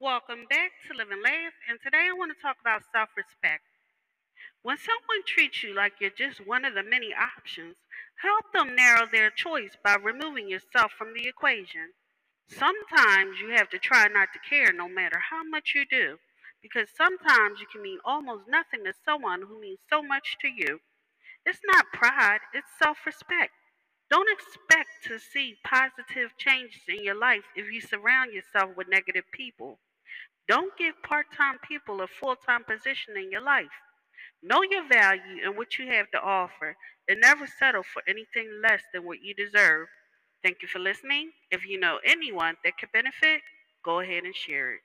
Welcome back to Live and Laugh, and today I want to talk about self respect. When someone treats you like you're just one of the many options, help them narrow their choice by removing yourself from the equation. Sometimes you have to try not to care no matter how much you do, because sometimes you can mean almost nothing to someone who means so much to you. It's not pride, it's self respect. Don't expect to see positive changes in your life if you surround yourself with negative people. Don't give part time people a full time position in your life. Know your value and what you have to offer, and never settle for anything less than what you deserve. Thank you for listening. If you know anyone that could benefit, go ahead and share it.